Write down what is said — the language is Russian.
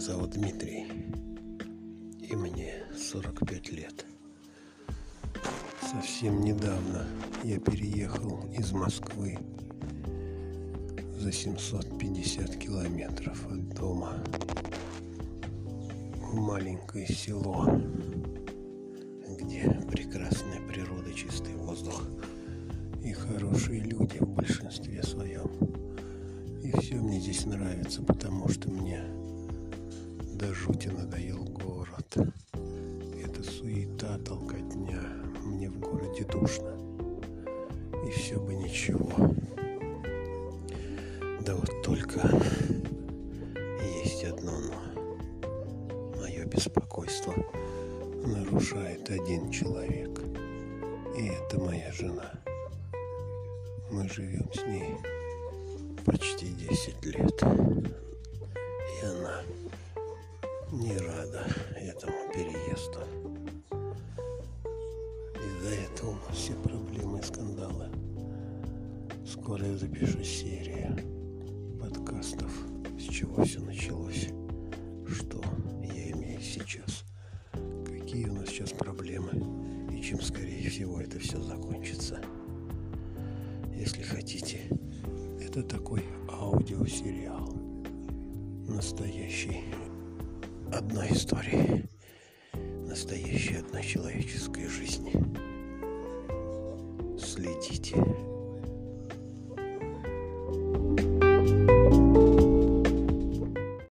Дмитрий, и мне 45 лет. Совсем недавно я переехал из Москвы за 750 километров от дома в маленькое село, где прекрасная природа, чистый воздух и хорошие люди в большинстве своем. И все мне здесь нравится, потому что мне до жути надоел город. Это суета, толкотня. Мне в городе душно. И все бы ничего. Да вот только есть одно но. Мое беспокойство нарушает один человек. И это моя жена. Мы живем с ней почти 10 лет. Нас все проблемы и скандалы. Скоро я запишу серию подкастов, с чего все началось, что я имею сейчас, какие у нас сейчас проблемы и чем скорее всего это все закончится. Если хотите, это такой аудиосериал. Настоящий одной истории, настоящей одной человеческой жизни. Следите